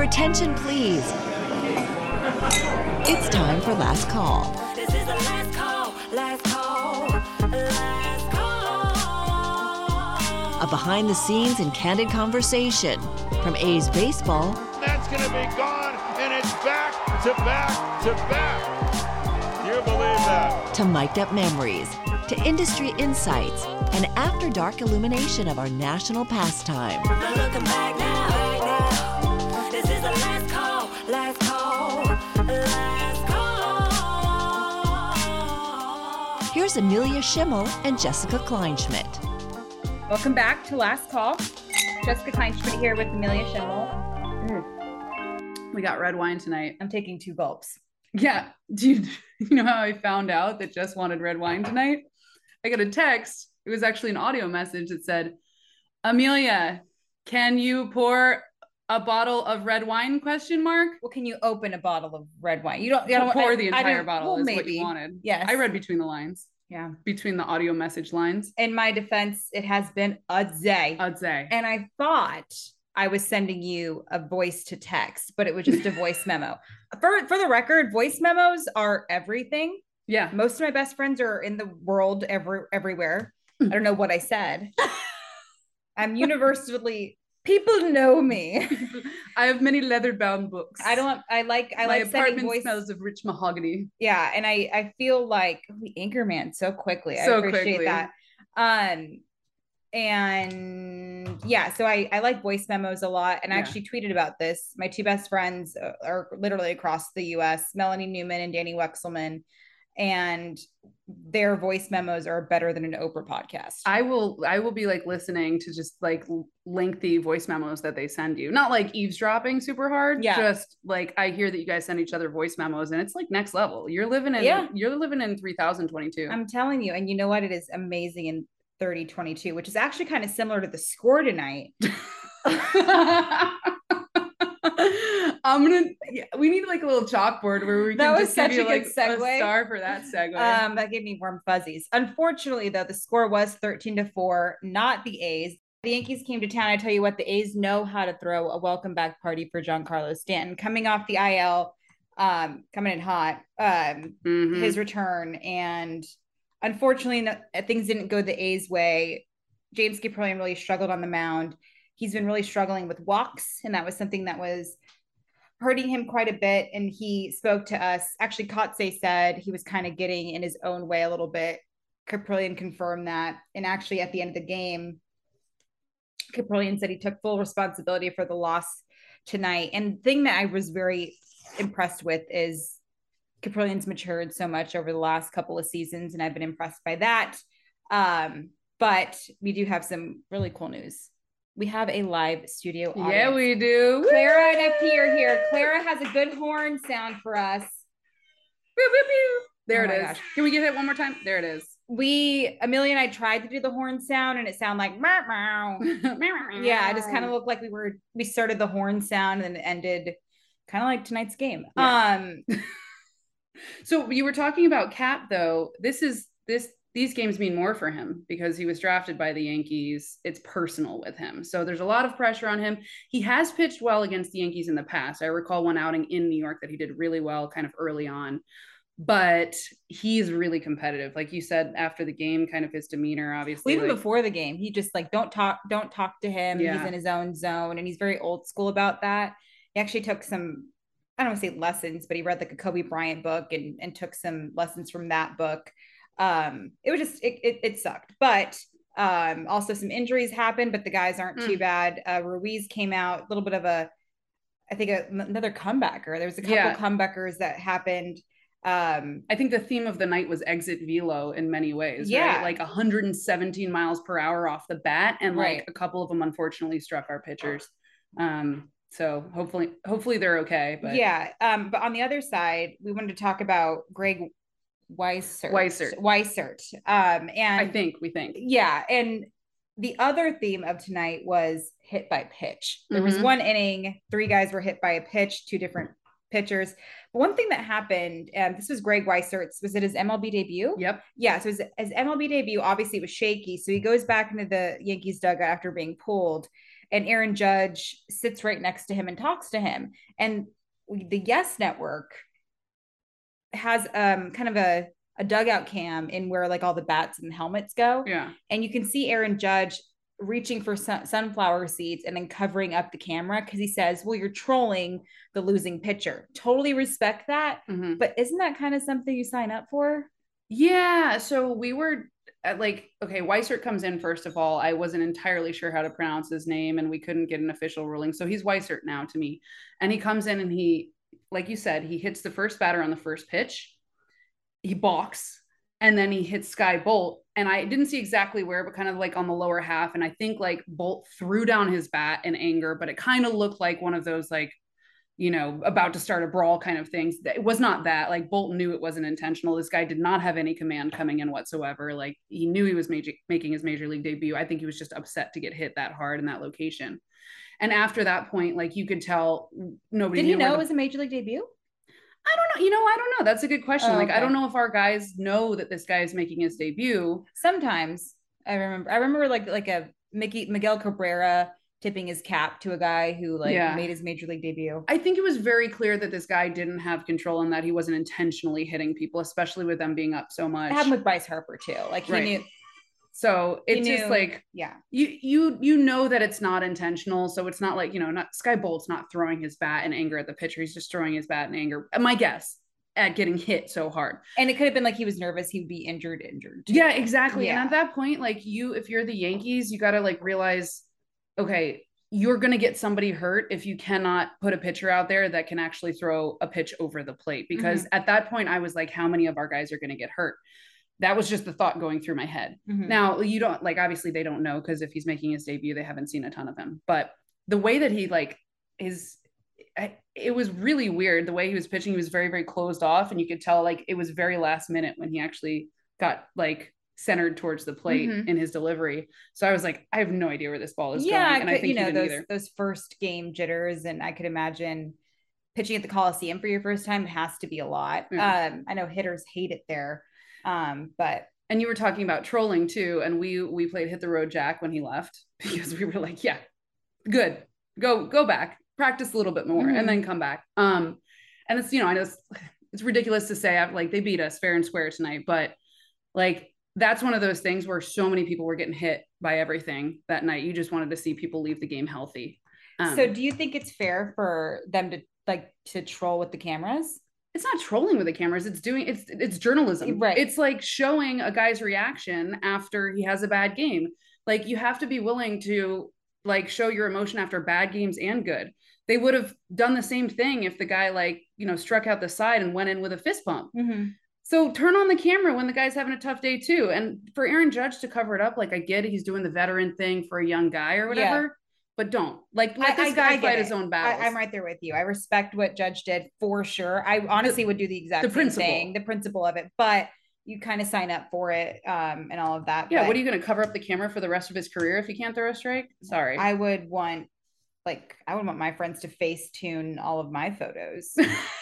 Your attention, please. It's time for Last Call. This is the last call, last call, last call. A behind the scenes and candid conversation from A's baseball That's going to be gone, and it's back to back to back. You believe that? to mic'd up memories to industry insights and after dark illumination of our national pastime. Here's Amelia Schimmel and Jessica Kleinschmidt. Welcome back to Last Call. Jessica Kleinschmidt here with Amelia Schimmel. Hmm. We got red wine tonight. I'm taking two gulps. Yeah. Do you, you know how I found out that Jess wanted red wine tonight? I got a text. It was actually an audio message that said, Amelia, can you pour a bottle of red wine? Question mark. Well, can you open a bottle of red wine? You don't, you don't pour I- the entire don't- bottle well, is maybe. what you wanted. Yes. I read between the lines, Yeah. between the audio message lines. In my defense, it has been a day. I'd say. and I thought I was sending you a voice to text, but it was just a voice memo. For for the record, voice memos are everything. yeah. Most of my best friends are in the world every everywhere. I don't know what I said. I'm universally people know me. I have many leather bound books. I don't I like I My like apartment voice smells of rich mahogany. yeah and i i feel like we anchorman so quickly i So appreciate quickly. that um and yeah so i i like voice memos a lot and i actually tweeted about this my two best friends uh, are literally across the us melanie newman and danny wexelman and their voice memos are better than an oprah podcast I will I will be like listening to just like lengthy voice memos that they send you. Not like eavesdropping super hard. Yeah. Just like I hear that you guys send each other voice memos and it's like next level. You're living in Yeah. you're living in 3022. i'm telling you and you know what it is amazing in 3022 which is actually kind of similar to the score tonight I'm gonna yeah, we need like a little chalkboard where we That can was just give such you a like good segue. a star for that segue. Um, that gave me warm fuzzies. Unfortunately, though, the score was 13 to 4, not the A's. The Yankees came to town. I tell you what, the A's know how to throw a welcome back party for Giancarlo Stanton. Coming off the IL, um, coming in hot, um, Mhm. his return. And unfortunately, no, things didn't go the A's way. James Kaprielian really struggled on the mound. He's been really struggling with walks, and that was something that was hurting him quite a bit. And he spoke to us. Actually, Kotsay said he was kind of getting in his own way a little bit. Kaprielian confirmed that. And actually, at the end of the game, Kaprielian said he took full responsibility for the loss tonight. And the thing that I was very impressed with is Kaprielian's matured so much over the last couple of seasons, and I've been impressed by that. Um, but we do have some really cool news. We have a live studio audience. yeah, we do. Clara and FP are here. Clara has a good horn sound for us. Pew, pew, pew. There Oh it is. gosh. Can we get it one more time? There it is. We Amelia and I tried to do the horn sound and it sounded like meow, meow. yeah, it just kind of looked like we were we started the horn sound and then it ended kind of like tonight's game. Yeah. Um So you were talking about Cap though. This is this these games mean more for him because he was drafted by the Yankees. It's personal with him. So there's a lot of pressure on him. He has pitched well against the Yankees in the past. I recall one outing in New York that he did really well kind of early on. but he's really competitive. Like you said after the game, kind of his demeanor, obviously. Well, even like- before the game, he just like don't talk, don't talk to him. He's in his own zone, and he's very old school about that. He actually took some, I don't want to say lessons, but he read like a Kobe Bryant book and and took some lessons from that book. Um, it was just it it, it sucked, but um, also some injuries happened, but the guys aren't too Mm. bad. Uh, Ruiz came out a little bit of a, I think a, another comebacker. There was a couple Yeah. comebackers that happened. Um, I think the theme of the night was exit velo in many ways. Yeah. Right? Like 117 miles per hour off the bat. And like Right. a couple of them unfortunately struck our pitchers. Um, so hopefully, hopefully they're okay. But yeah. Um, but on the other side, we wanted to talk about Greg Weissert. Weissert. Weissert. Um, and I think we think. yeah, and the other theme of tonight was hit by pitch. There was Mhm. one inning, three guys were hit by a pitch, two different pitchers. But one thing that happened, and this was Greg Weissert's, was it his MLB debut? Yep. Yeah, so his, his MLB debut obviously was shaky. So he goes back into the Yankees dugout after being pulled, and Aaron Judge sits right next to him and talks to him. And the Yes Network has um kind of a a dugout cam in where like all the bats and helmets go, Yeah. and you can see Aaron Judge reaching for sun- sunflower seeds and then covering up the camera because he says, "Well, you're trolling the losing pitcher." Totally respect that, Mhm. but isn't that kind of something you sign up for? Yeah. So we were at like, okay, Weissert comes in first of all. I wasn't entirely sure how to pronounce his name and we couldn't get an official ruling. So he's Weissert now to me. And he comes in and he, like you said, he hits the first batter on the first pitch. He balks and then he hits Skye Bolt. And I didn't see exactly where, but kind of like on the lower half. And I think like Bolt threw down his bat in anger, but it kind of looked like one of those like, you know, about to start a brawl kind of things. It was not that. Like Bolt knew it wasn't intentional. This guy did not have any command coming in whatsoever. Like he knew he was major- making his major league debut. I think he was just upset to get hit that hard in that location. And after that point, like you could tell nobody Did he know it the- was a major league debut? I don't know. You know, I don't know. That's a good question. Oh, like I don't know if our guys know that this guy is making his debut. Sometimes I remember. I remember like like a Mickey Miguel Cabrera tipping his cap to a guy who like Yeah. made his major league debut. I think it was very clear that this guy didn't have control and that he wasn't intentionally hitting people, especially with them being up so much. It happened with Bryce Harper too. Like he Right. knew. So it's just like yeah. you you you know that it's not intentional so it's not like you know not skye bolt's not throwing his bat in anger at the pitcher he's just throwing his bat in anger my guess at getting hit so hard And it could have been like he was nervous he'd be injured, injured. too. yeah exactly Yeah. and at that point like you if you're the yankees you got to like realize okay you're going to get somebody hurt if you cannot put a pitcher out there that can actually throw a pitch over the plate mm-hmm. because at that point i was like how many of our guys are going to get hurt that was just the thought going through my head Mhm. now you don't like obviously they don't know because if he's making his debut, they haven't seen a ton of him. But the way that he like his I- it was really weird the way he was pitching. He was very very closed off, and you could tell like it was very last minute when he actually got like centered towards the plate Mhm. in his delivery. So I was like, I have no idea where this ball is yeah, going, and I could- think you know those either. those first game jitters, and I could imagine pitching at the Coliseum for your first time has to be a lot. Yeah. Um, I know hitters hate it there, um, but And you were talking about trolling too, and we we played hit the road Jack when he left because we were like, yeah, good, go go back, practice a little bit more, Mhm. and then come back. Um, and it's you know I know it's, it's ridiculous to say after like they beat us fair and square tonight, but like that's one of those things where so many people were getting hit by everything that night. You just wanted to see people leave the game healthy. Um, so do you think it's fair for them to like to troll with the cameras? It's not trolling with the cameras it's doing it's it's journalism. Right. it's like showing a guy's reaction after he has a bad game. Like you have to be willing to like show your emotion after bad games and good. They would have done the same thing if the guy like you know struck out the side and went in with a fist bump mm-hmm. so turn on the camera when the guy's having a tough day too. And for aaron judge to cover it up like i get it he's doing the veteran thing for a young guy or whatever but don't like let I- this guy fight his own I, battles I'm right there with you. I respect what Judge did for sure. I honestly would do the exact the principle. thing, the principle of it, but you kind of sign up for it um, and all of that. yeah but what are you going to cover up the camera for the rest of his career if he can't throw a strike sorry I would want, like, I would want my friends to face tune all of my photos.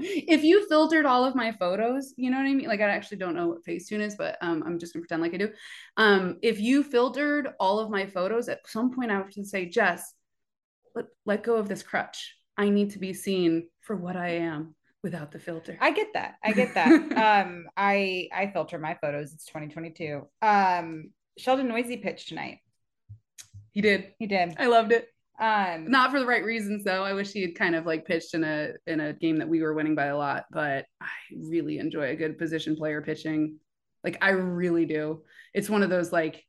if you filtered all of my photos, you know what I mean? Like I actually don't know what Facetune is, but um, I'm just gonna pretend like I do. Um, if you filtered all of my photos, at some point I have to say, Jess, let, let go of this crutch. I need to be seen for what I am. without the filter. I get that. I get that. um, I I filter my photos. It's 2022. Um, Sheldon Neuse pitched tonight. he did. He did. I loved it. Um, Not for the right reasons though. I wish he had kind of like pitched in a in a game that we were winning by a lot, but I really enjoy a good position player pitching. Like I really do. It's one of those like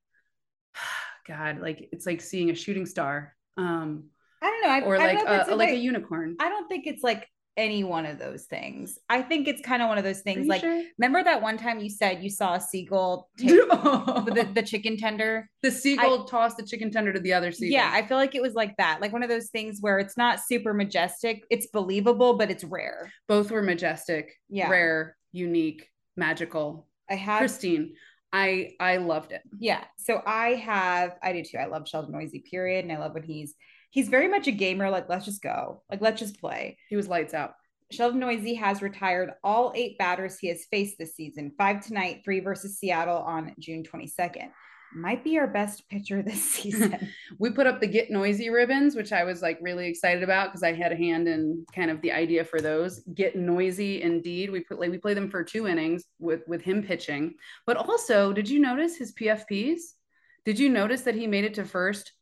God, like it's like seeing a shooting star. Um I don't know. I, or like a, it's like a unicorn. I don't think it's like any one of those things. I think it's kind of one of those things. Like, sure? remember that one time you said you saw a seagull take the, the chicken tender? the seagull tossed the chicken tender to the other seagull. Yeah, I feel like it was like that. Like one of those things where it's not super majestic. It's believable, but it's rare. both were majestic, Yeah. rare, unique, magical, I have pristine. I I loved it. Yeah. So I have, I do too. I love Sheldon Neuse, period. And I love when he's he's very much a gamer. Like, let's just go. Like, let's just play. He was lights out. Sheldon Neuse has retired all eight batters he has faced this season, five tonight, three versus Seattle on June 22nd. Might be our best pitcher this season. we put up the get noisy ribbons which i was like really excited about because i had a hand in kind of the idea for those get noisy indeed we put like we play them for two innings with with him pitching but also did you notice his pfps did you notice that he made it to first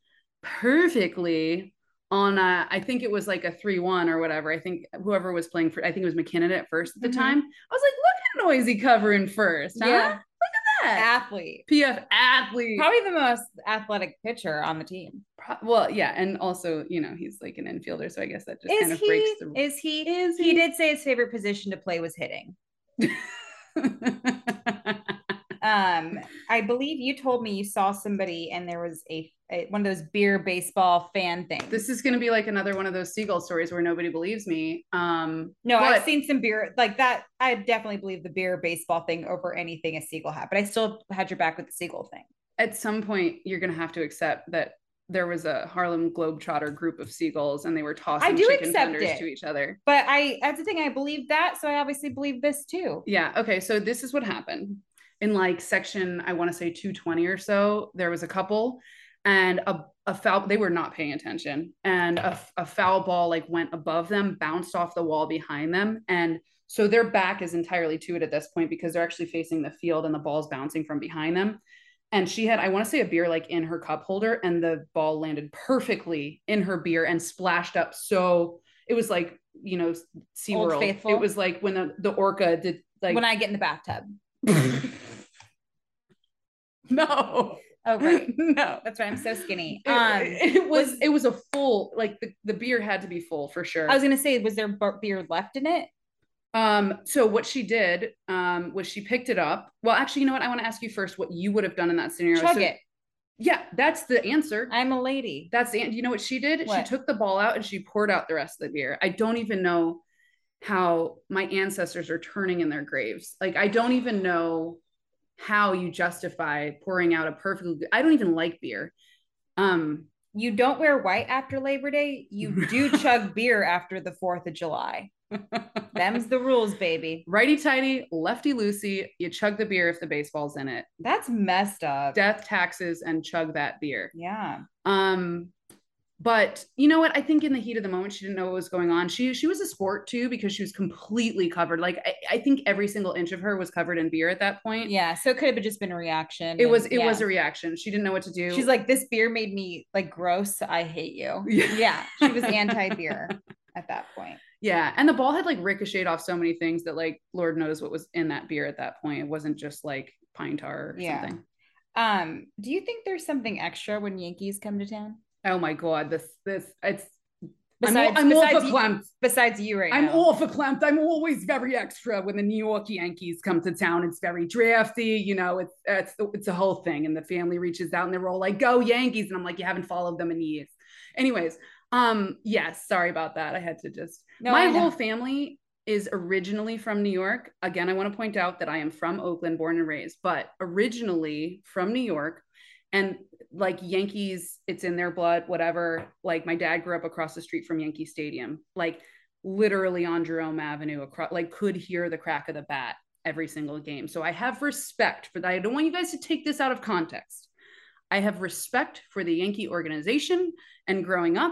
perfectly on a, I think it was like a 3-1 or whatever. I think whoever was playing for I think it was McKinnon at first at the Mhm. time. I was like, look at Neuse covering first. Huh? Yeah. Look at that. Athlete. PF athlete. Probably the most athletic pitcher on the team. Pro- well, yeah, and also, you know, he's like an infielder, so I guess that just Is kind of he? breaks the Is he? Is he he? did say his favorite position to play was hitting. Um, I believe you told me you saw somebody and there was a, a one of those beer baseball fan things. this is going to be like another one of those seagull stories where nobody believes me. Um, no, I've seen some beer like that. I definitely believe the beer baseball thing over anything a seagull had, but I still had your back with the seagull thing. at some point you're going to have to accept that there was a Harlem Globetrotter group of seagulls and they were tossing do chicken tenders it. to each other. But I that's the thing. I believe that, so I obviously believe this too. Yeah. Okay. So this is what happened in like section, I want to say 220 or so. There was a couple and a, a foul, they were not paying attention. And a, a foul ball like went above them, bounced off the wall behind them. And so their back is entirely to it at this point because they're actually facing the field and the ball's bouncing from behind them. And she had, I want to say, a beer like in her cup holder, and the ball landed perfectly in her beer and splashed up. So it was like, you know, SeaWorld. It was like when the, the orca did like when I get in the bathtub. no Oh right. no That's why I'm so skinny. it, Um it was, was- it was a full like the, the beer had to be full for sure I was gonna say, was there beer left in it? um so what she did um was she picked it up well actually you know what i want to ask you first what you would have done in that scenario Chug So- it. yeah that's the answer I'm a lady. that's the you know what she did What? she took the ball out and she poured out the rest of the beer i don't even know how my ancestors are turning in their graves like i don't even know how you justify pouring out a perfectly good, i don't even like beer um You don't wear white after Labor Day. You do chug beer after the Fourth of July. Them's the rules, baby. righty tighty lefty loosey you chug the beer if the baseball's in it That's messed up. death taxes and chug that beer yeah. um but you know what i think in the heat of the moment she didn't know what was going on she she was a sport too because she was completely covered like i, I think every single inch of her was covered in beer at that point Yeah. So it could have just been a reaction. it was it yeah. was a reaction she didn't know what to do She's like, this beer made me like gross. I hate you. Yeah. Yeah. She was anti beer at that point. yeah and the ball had like ricocheted off so many things that like lord knows what was in that beer at that point it wasn't just like pine tar or Yeah. something Um, do you think there's something extra when Yankees come to town? Oh my god this this it's Besides, I'm, all- I'm besides, you, besides you right I'm now. all verklempt. I'm always very extra when the New York Yankees come to town. It's very drafty, you know. It's it's it's a whole thing, and the family reaches out and they're all like, "Go Yankees!" And I'm like, "You haven't followed them in years." Anyways, um, yes, sorry about that. I had to just. No, My whole family is originally from New York. Again, I want to point out that I am from Oakland, born and raised, but originally from New York. And like Yankees, it's in their blood, whatever. Like my dad grew up across the street from Yankee Stadium, like literally on Jerome Avenue, across, like could hear the crack of the bat every single game. So I have respect for that. I don't want you guys to take this out of context. I have respect for the Yankee organization. And growing up,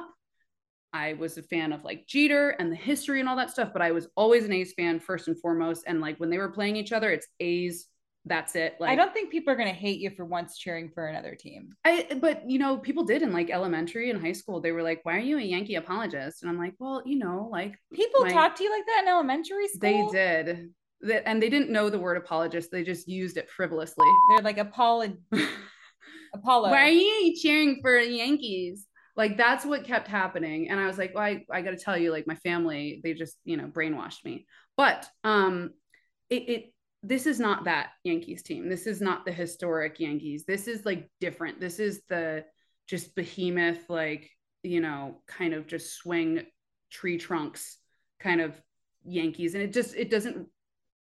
I was a fan of like Jeter and the history and all that stuff, but I was always an A's fan first and foremost. And like when they were playing each other, it's A's. That's it. Like I don't think people are going to hate you for once cheering for another team. I but you know, people did in like elementary and high school. They were like, "Why are you a Yankee apologist?" And I'm like, "Well, you know, like People my- talk to you like that in elementary school. they did." That, and they didn't know the word apologist. They just used it frivolously. They're like Apollo. Apollo. Why are you cheering for the Yankees? Like that's what kept happening. And I was like, well, I, I gotta tell you, like my family, they just, you know, brainwashed me. But um it it this is not that Yankees team. This is not the historic Yankees. This is like different. This is the just behemoth, like, you know, kind of just swing tree trunks kind of Yankees. And it just it doesn't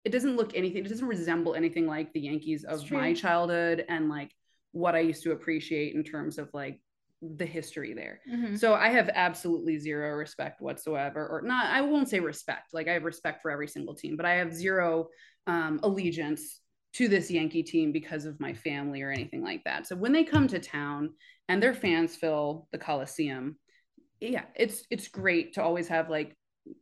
it doesn't look anything, it doesn't resemble anything like the Yankees of my childhood and like what I used to appreciate in terms of like the history there. Mhm. So I have absolutely zero respect whatsoever, or not, I won't say respect. Like I have respect for every single team, but I have zero um, allegiance to this Yankee team because of my family or anything like that. So when they come to town and their fans fill the Coliseum, yeah, it's it's great to always have like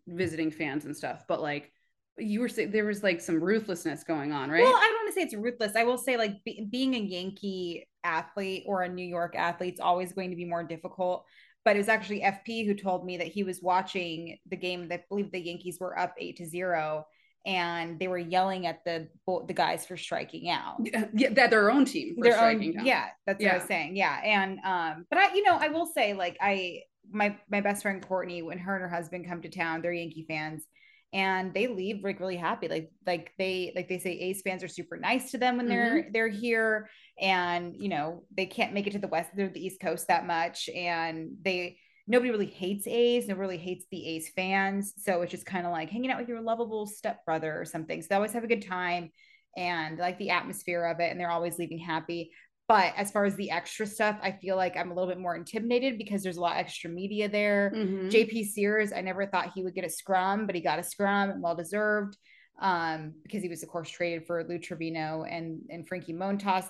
visiting fans and stuff. But like you were saying, there was like some ruthlessness going on, right? Well, I don't want to say it's ruthless. I will say, like, be, being a Yankee athlete or a New York athlete is always going to be more difficult. But it was actually FP who told me that he was watching the game that I believe the Yankees were up eight to zero, and they were yelling at the the guys for striking out. yeah, yeah, that their own team, for Their own, striking down. yeah, that's what I was saying. Yeah, and um, but I, you know, I will say, like, I my my best friend Courtney, when her and her husband come to town, they're Yankee fans, and they leave like really happy. Like like they like they say A's fans are super nice to them when they're they're here, and you know they can't make it to the west, they're the East Coast that much, and they nobody really hates A's, nobody really hates the A's fans, so it's just kind of like hanging out with your lovable stepbrother or something. So they always have a good time and like the atmosphere of it, and they're always leaving happy. But as far as the extra stuff, I feel like I'm a little bit more intimidated because there's a lot of extra media there. Mhm. JP Sears, I never thought he would get a scrum, but he got a scrum and well deserved um, because he was, of course, traded for Lou Trivino and, and Frankie Montas.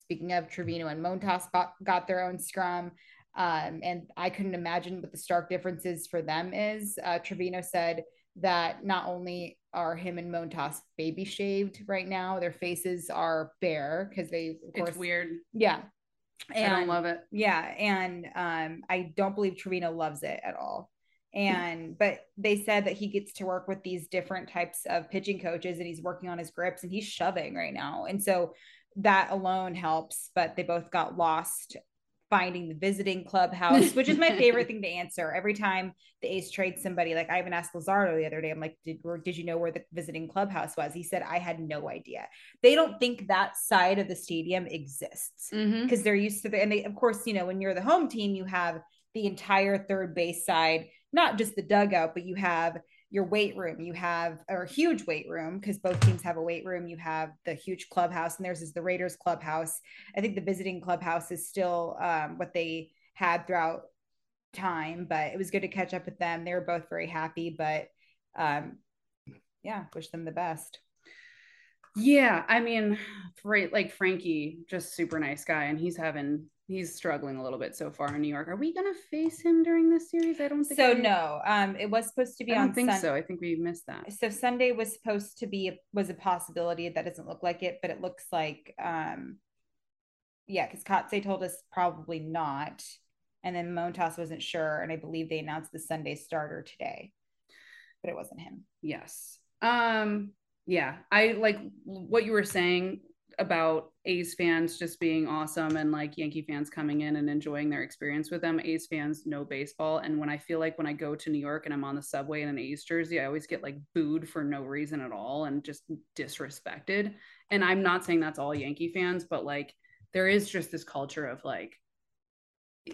Speaking of Trivino and Montas got, got their own scrum. Um, and I couldn't imagine what the stark differences for them is. Uh, Trivino said that not only are him and Montas baby shaved right now, their faces are bare because they, of course, It's weird. yeah. And, I don't love it. Yeah, and um, I don't believe Trivino loves it at all. And but they said that he gets to work with these different types of pitching coaches, and he's working on his grips, and he's shoving right now, and so that alone helps. But they both got lost finding the visiting clubhouse, which is my favorite thing to answer every time the A's trades somebody. Like I even asked Lazardo the other day, I'm like, did did you know where the visiting clubhouse was? He said I had no idea. They don't think that side of the stadium exists mm-hmm. because they're used to the and they of course you know when you're the home team you have the entire third base side not just the dugout but you have your weight room. You have or huge weight room because both teams have a weight room. You have the huge clubhouse and theirs is the raiders clubhouse. I think the visiting clubhouse is still um, what they had throughout time but it was good to catch up with them. They were both very happy but um yeah wish them the best. Yeah, I mean, Fra- like Frankie, just super nice guy, and he's having he's struggling a little bit so far in New York. Are we gonna face him during this series? I don't think so no um it was supposed to be I don't on think Sun- so. I think we missed that. so Sunday was supposed to be was a possibility that doesn't look like it, but it looks like um yeah, because Kotsay told us probably not. And then Montas wasn't sure, and I believe they announced the Sunday starter today, but it wasn't him. Yes. Um. Yeah, I like what you were saying about A's fans just being awesome and like Yankee fans coming in and enjoying their experience with them. A's fans know baseball, and when I feel like when I go to New York and I'm on the subway in an A's jersey, I always get like booed for no reason at all and just disrespected. And I'm not saying that's all Yankee fans, but like there is just this culture of like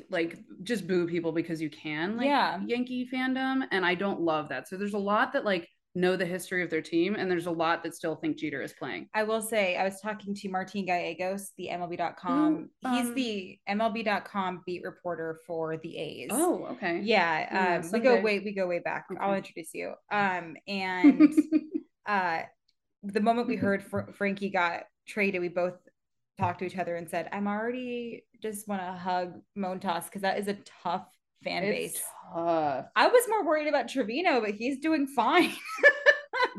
like just boo people because you can like Yeah. Yankee fandom and I don't love that. So there's a lot that like know the history of their team and there's a lot that still think Jeter is playing. I will say, I was talking to Martin Gallegos, the MLB.com. Who, He's um, the MLB.com beat reporter for the A's. Oh, okay. yeah. Yeah, Um, we go way we go way back. I'll introduce you. Um, and uh the moment we heard Fr- Frankie got traded, we both talked to each other and said, "I'm already just want to hug Montas because that is a tough fan It's base. tough. I was more worried about Trivino, but he's doing fine.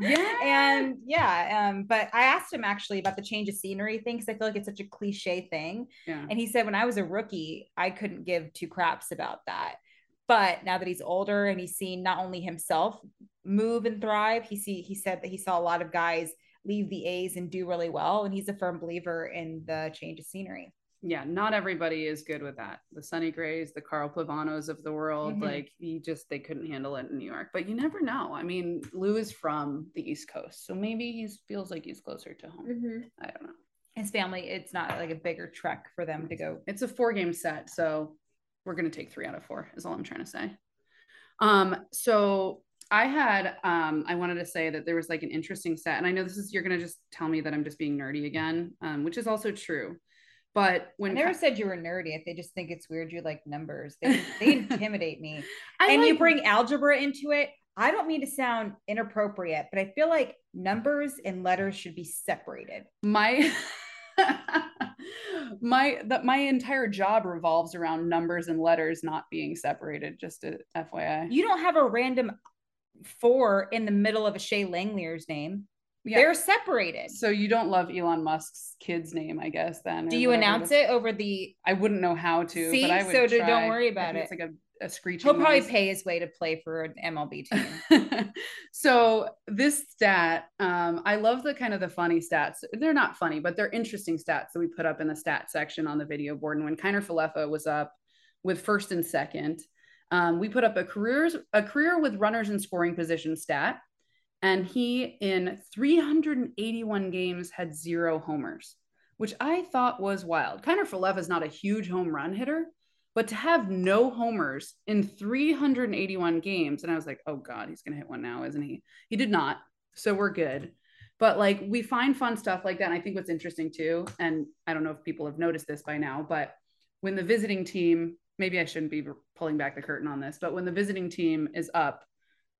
Yeah. And yeah, um, but I asked him actually about the change of scenery thing because I feel like it's such a cliche thing. Yeah. And he said when I was a rookie, I couldn't give two craps about that. But now that he's older and he's seen not only himself move and thrive, he see he said that he saw a lot of guys leave the A's and do really well. And he's a firm believer in the change of scenery. Yeah, not everybody is good with that. The Sonny Grays, the Carl Pavanos of the world, Mhm. like he just they couldn't handle it in New York. But you never know. I mean, Lou is from the East Coast, so maybe he feels like he's closer to home. I don't know. His family, it's not like a bigger trek for them to go. It's a four game set, so we're gonna take three out of four. Is all I'm trying to say. Um, so I had um I wanted to say that there was like an interesting set, and I know this is you're gonna just tell me that I'm just being nerdy again, um, which is also true. But I when never said you were nerdy. If they just think it's weird, you like numbers. They, they intimidate me. I and you bring algebra into it. I don't mean to sound inappropriate, but I feel like numbers and letters should be separated. my my that my entire job revolves around numbers and letters not being separated just a fyi You don't have a random four in the middle of a Shea Langeliers' name. Yeah. They're separated. so you don't love elon musk's kid's name i guess then Do you announce it over the? i wouldn't know how to See? but i would So do- don't worry about it. it's like a, a screeching He'll probably noise. pay his way to play for an MLB team. so this stat um, i love the kind of the funny stats they're not funny but they're interesting stats that we put up in the stat section on the video board and when kiner falefa was up with first and second um, we put up a careers a career with runners in scoring position stat and he in 381 games had zero homers which i thought was wild kiner falefa is not a huge home run hitter but to have no homers in 381 games, and I was like, oh God, he's going to hit one now, isn't he? He did not. So we're good. But like, we find fun stuff like that. And I think what's interesting too, and I don't know if people have noticed this by now, but when the visiting team, maybe I shouldn't be pulling back the curtain on this, but when the visiting team is up,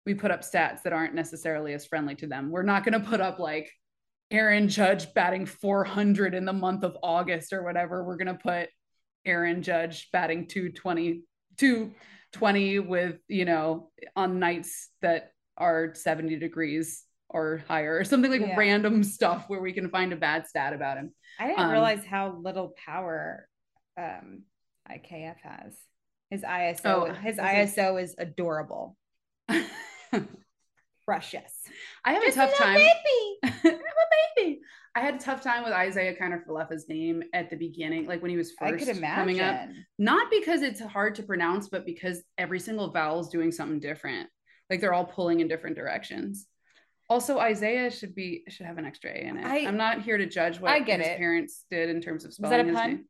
we put up stats that aren't necessarily as friendly to them. We're not going to put up like Aaron Judge batting 400 in the month of August or whatever. We're going to put Aaron Judge batting 220, 220 with, you know, on nights that are 70 degrees or higher or something like Yeah. random stuff where we can find a bad stat about him. I didn't Um, realize how little power um, IKF has. His ISO, Oh, his is ISO is adorable, precious. I have Just a tough little time. baby. I'm a baby. I had a tough time with Isiah Kiner-Falefa's name at the beginning, like when he was first coming up. Not because it's hard to pronounce, but because every single vowel is doing something different. Like they're all pulling in different directions. Also, Isaiah should be should have an extra A in it. I- I, am not here to judge what I get his it. parents did in terms of Was spelling that a his pun? name.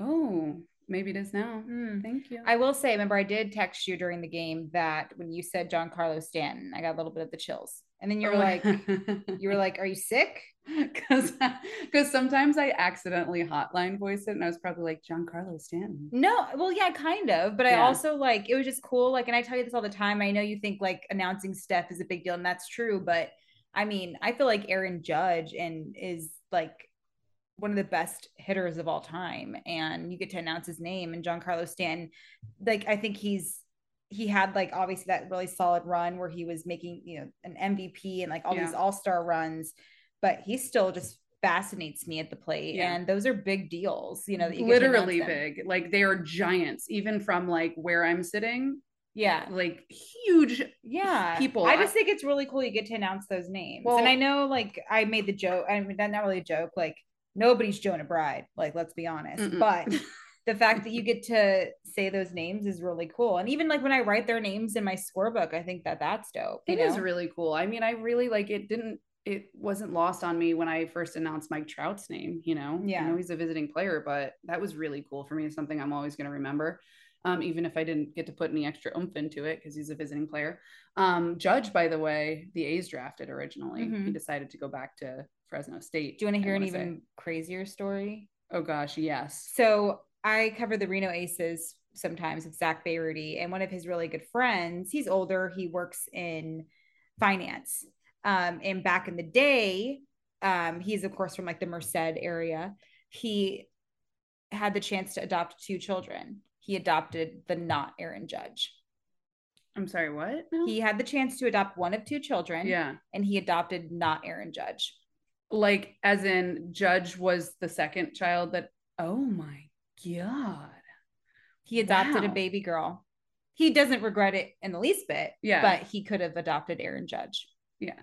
Oh, maybe it is now. Hmm. Thank you. I will say, remember, I did text you during the game that when you said Giancarlo Stanton, I got a little bit of the chills. And then you were Oh. like, you were like, are you sick? because because sometimes I accidentally hotline voice it, and I was probably like Giancarlo Stanton. No, well, yeah, kind of. But I also like it was just cool. Like, and I tell you this all the time. I know you think like announcing Steph is a big deal, and that's true. But I mean, I feel like Aaron Judge and is like one of the best hitters of all time, and you get to announce his name and Giancarlo Stanton. Like, I think he's he had like obviously that really solid run where he was making you know an MVP and like all these all star runs, but he still just fascinates me at the plate, Yeah. and those are big deals. You know, that you get to announce Literally big. Like they are giants, even from like where I'm sitting. Yeah. Like huge. Yeah. people. I just think it's really cool you get to announce those names. Well- and I know like I made the joke, I mean, that's not really a joke, like nobody's Jonah Bride, like let's be honest. Mm-mm. But the fact that you get to say those names is really cool. And even like when I write their names in my scorebook, I think that that's dope. It you is really cool. I mean, I really like it. Didn't it wasn't lost on me when I first announced Mike Trout's name. You know, Yeah. I know he's a visiting player, but that was really cool for me. It's something I'm always going to remember. Um, even if I didn't get to put any extra oomph into it because he's a visiting player. Um, Judge, by the way, the A's drafted originally. He Mhm. decided to go back to Fresno State. Do you want to hear an wanna say. even crazier story? Oh gosh, yes. So I cover the Reno Aces sometimes with Zach Bayrudy, and one of his really good friends. He's older. He works in finance. Um, and back in the day, um, he's of course from like the Merced area. He had the chance to adopt two children. he adopted the not Aaron Judge. I'm sorry, what? No? He had the chance to adopt one of two children. yeah. And he adopted not Aaron Judge. Like as in Judge was the second child that oh my god. He adopted Wow. a baby girl. He doesn't regret it in the least bit. Yeah. But he could have adopted Aaron Judge. Yeah.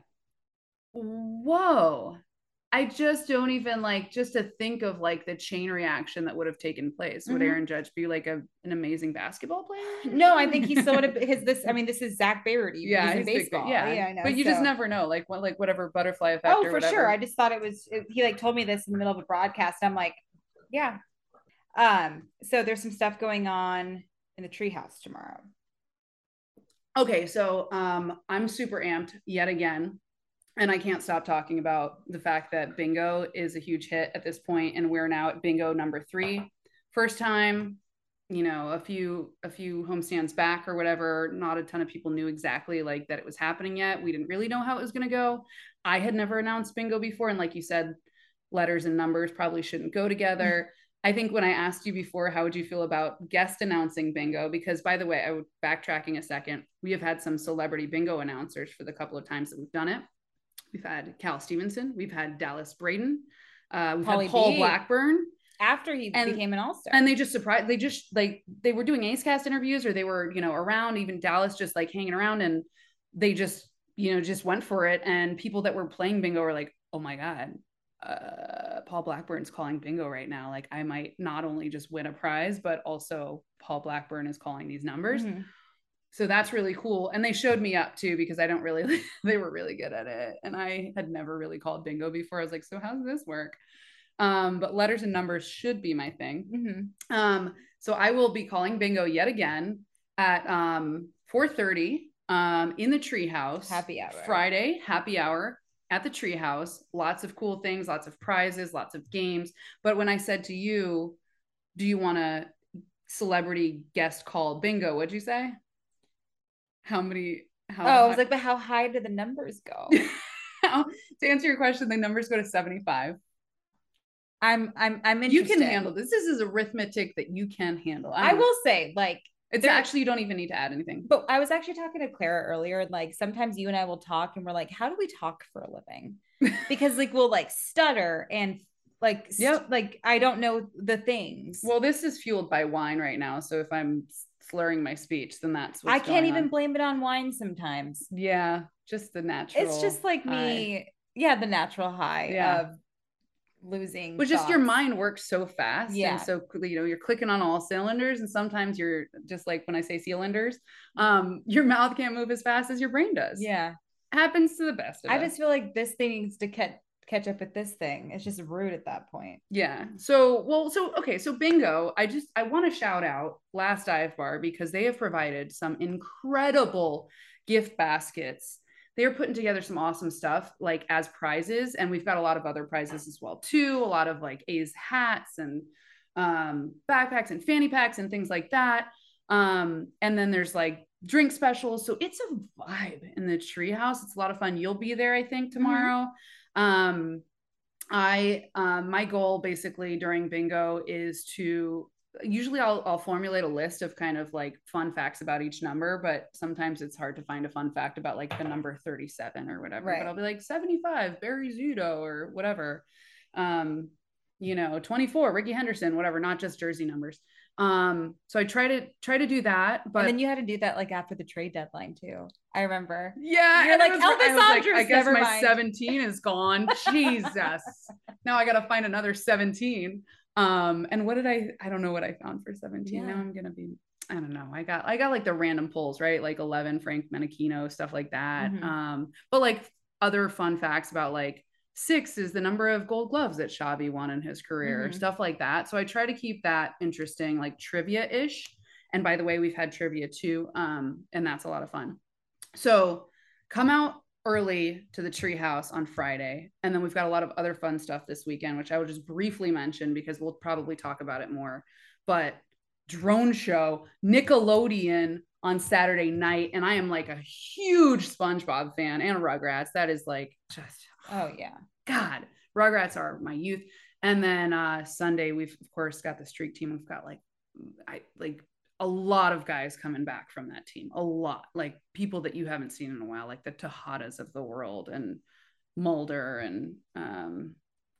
Whoa. I just don't even like just to think of like the chain reaction that would have taken place. Would Mhm. Aaron Judge be like a, an amazing basketball player? No, I think he still would have his this. I mean, this is Zach Barrety. yeah, he's in he's big- baseball. yeah, yeah, I know. But you just never know, like what, like whatever butterfly effect. Oh, or for sure. I just thought it was. it- he like told me this in the middle of a broadcast. I'm like, yeah. Um. So there's some stuff going on in the treehouse tomorrow. Okay, so um, I'm super amped yet again, and I can't stop talking about the fact that bingo is a huge hit at this point, and we're now at bingo number three. First time, you know, a few a few homestands back or whatever. Not a ton of people knew exactly like that it was happening yet. We didn't really know how it was going to go. I had never announced bingo before, and like you said, letters and numbers probably shouldn't go together. Mm-hmm. I think when I asked you before, how would you feel about guest announcing bingo? Because by the way, I would backtracking a second. We have had some celebrity bingo announcers for the couple of times that we've done it. We've had Cal Stevenson, we've had Dallas Braden, uh, we've Pauly had Paul B. Blackburn, After he And- became an all star. and they just surprised. They just like they were doing Ace Cast interviews, or they were you know around. Even Dallas just like hanging around, and they just you know just went for it. And people that were playing bingo were like, "Oh my god, uh, Paul Blackburn's calling bingo right now. Like I might not only just win a prize, but also Paul Blackburn is calling these numbers." Mhm. So that's really cool. And they showed me up too because I don't really, they were really good at it. And I had never really called bingo before. I was like, so how does this work? Um, but letters and numbers should be my thing. Mhm. Um, so I will be calling bingo yet again at um 4:30 um in the treehouse. Happy hour. Friday, happy hour at the treehouse. Lots of cool things, lots of prizes, lots of games. But when I said to you, do you want a celebrity guest call bingo? What'd you say? How many how Oh, I was like, but how high do the numbers go? to answer your question, the numbers go to 75. I'm I'm I'm interested. You can handle this. This is arithmetic that you can handle. I don't- will say, like, It's actually you don't even need to add anything. but I was actually talking to Clara earlier. and, Like sometimes you and I will talk, and we're like, how do we talk for a living? Because like we'll like stutter and like st- Yep. like I don't know the things. Well, this is fueled by wine right now. So if I'm slurring my speech, then that's I can't even on. blame it on wine sometimes. Yeah, just the natural. It's just like high. me, yeah, the natural high Yeah. of losing. But just your mind works so fast. Yeah. And so you know, you're clicking on all cylinders, and sometimes you're just like when I say cylinders, um, your mouth can't move as fast as your brain does. Yeah, Happens to the best of I us. just feel like this thing needs to catch catch up with this thing. It's just rude at that point. Yeah. So, well, so okay, so bingo, I just I want to shout out Last Dive Bar because they have provided some incredible gift baskets. They're putting together some awesome stuff like as prizes and we've got a lot of other prizes as well too, a lot of like A's hats and um backpacks and fanny packs and things like that. Um and then there's like drink specials. So it's a vibe in the treehouse. It's a lot of fun. You'll be there I think tomorrow. Um I um my goal basically during bingo is to usually I'll I'll formulate a list of kind of like fun facts about each number, but sometimes it's hard to find a fun fact about like the number 37 or whatever. Right. But I'll be like 75, Barry Zito or whatever. Um, you know, 24, Rickey Henderson, whatever, not just jersey numbers. Um, so I try to try to do that, but and then you had to do that like after the trade deadline too. I remember. yeah, You're and I like, I Elvis was like, I guess my mind. 17 is gone. Jesus. now I gotta find another 17. Um, and what did I I don't know what I found for 17. Now I'm gonna be I don't know. I got I got like the random pulls, right? Like 11 Frank Menechino, stuff like that. Mhm. Um, but like other fun facts about like six is the number of gold gloves that Shabby won in his career, Mhm. stuff like that. So I try to keep that interesting, like trivia-ish. And by the way, we've had trivia too. Um, and that's a lot of fun. So come out early to the treehouse on Friday. And then we've got a lot of other fun stuff this weekend, which I will just briefly mention because we'll probably talk about it more. But drone show, Nickelodeon on Saturday night. And I am like a huge SpongeBob fan and Rugrats. That is like just Oh yeah. God, Rugrats are my youth. And then uh Sunday, we've of course got the streak team. We've got like I like a lot of guys coming back from that team. A lot, like people that you haven't seen in a while, like the Tejadas of the world and Mulder and um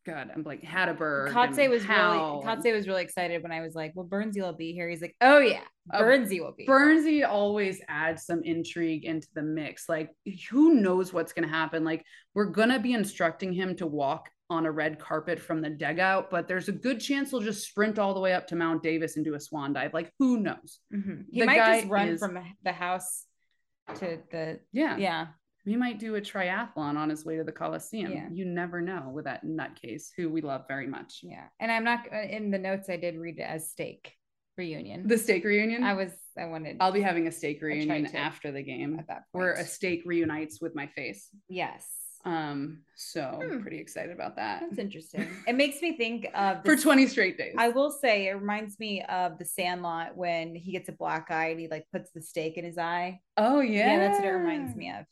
God, I'm like Hatteberg. Kotsay and was Howe really Kotsay was really excited when I was like, "Well, Burnsy will be here." He's like, "Oh yeah, Uh, will be." Burnsy always adds some intrigue into the mix. Like, who knows what's going to happen? Like, we're going to be instructing him to walk on a red carpet from the dugout, but there's a good chance he'll just sprint all the way up to Mount Davis and do a swan dive. Like, who knows? Mhm. He The might just run is- from the house to the Yeah. yeah. He might do a triathlon on his way to the Coliseum. Yeah. You never know with that nutcase who we love very much. Yeah, and I'm not uh, in the notes. I did read it as steak reunion. The steak reunion. I was I wanted I'll be having a steak reunion after the game at that point. where a steak reunites with my face. yes, Um, so Hmm. pretty excited about that. that's interesting. It makes me think of For 20 straight days. I will say it reminds me of the Sandlot when he gets a black eye and he like puts the stake in his eye. Oh yeah. Yeah, that's what it reminds me of.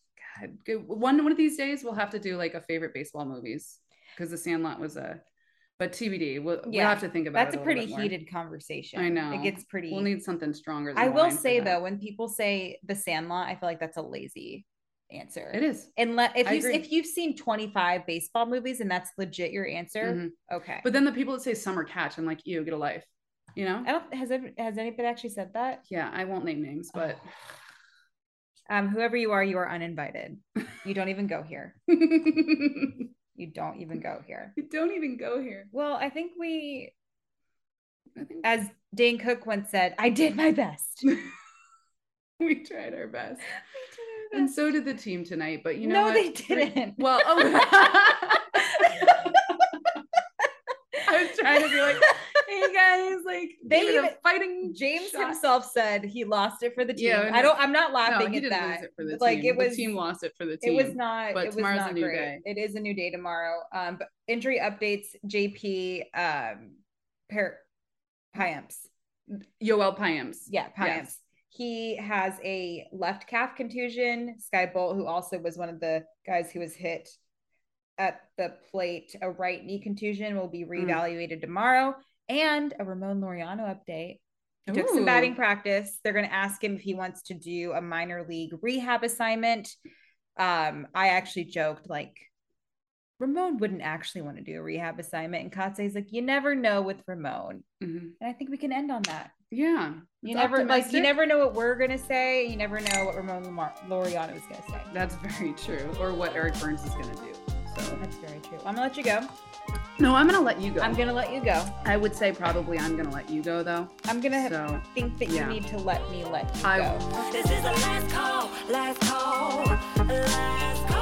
One one of these days we'll have to do like a favorite baseball movies because The Sandlot was a, but TBD. We'll, we'll have to think about That's a pretty heated conversation. I know. It gets pretty We'll need something stronger. Than I will say though, when people say the Sandlot, I feel like that's a lazy answer. it is. Unless if I you agree. if you've seen 25 baseball movies and that's legit your answer, Mhm. okay. But then the people that say summer catch, I'm like, you get a life. You know? I don't has has anybody actually said that? Yeah, I won't name names, but Um, whoever you are, you are uninvited. You don't even go here. you don't even go here. You don't even go here. Well, I think we, I think as Dane Cook once said, I did my best. we tried our best. And so did the team tonight, but you know No, what? they didn't. Well, oh. I was trying to be like, hey guys, like They give even- fighting James shot. himself said he lost it for the team. Yeah, I don't. I'm not laughing he at didn't that. it for the like team. it was. the team lost it for the team. It was not. but it was tomorrow's a not new great. day. It is a new day tomorrow. Um, but injury updates. JP. Um, per, Piamps. Yoel Payams. Yeah, Piamps. Yes. He has a left calf contusion. Skye Bolt, who also was one of the guys who was hit at the plate, a right knee contusion, will be Mm. reevaluated tomorrow. And a Ramon Laureano update. He took some batting practice. They're going to ask him if he wants to do a minor league rehab assignment. Um, I actually joked like Ramon wouldn't actually want to do a rehab assignment, and Kotsay's like, you never know with Ramon, Mhm. and I think we can end on that. Yeah. You never like you never know what we're gonna say. You never know what Ramon Lamar- Laureano is gonna say. That's very true. Or what Eric Byrnes is gonna do. So That's very true. I'm gonna let you go. no, I'm gonna let you go. I'm gonna let you go. I would say probably I'm gonna let you go though. I'm gonna So think that yeah. you need to let me let you I go. This is the last call, last call, last call.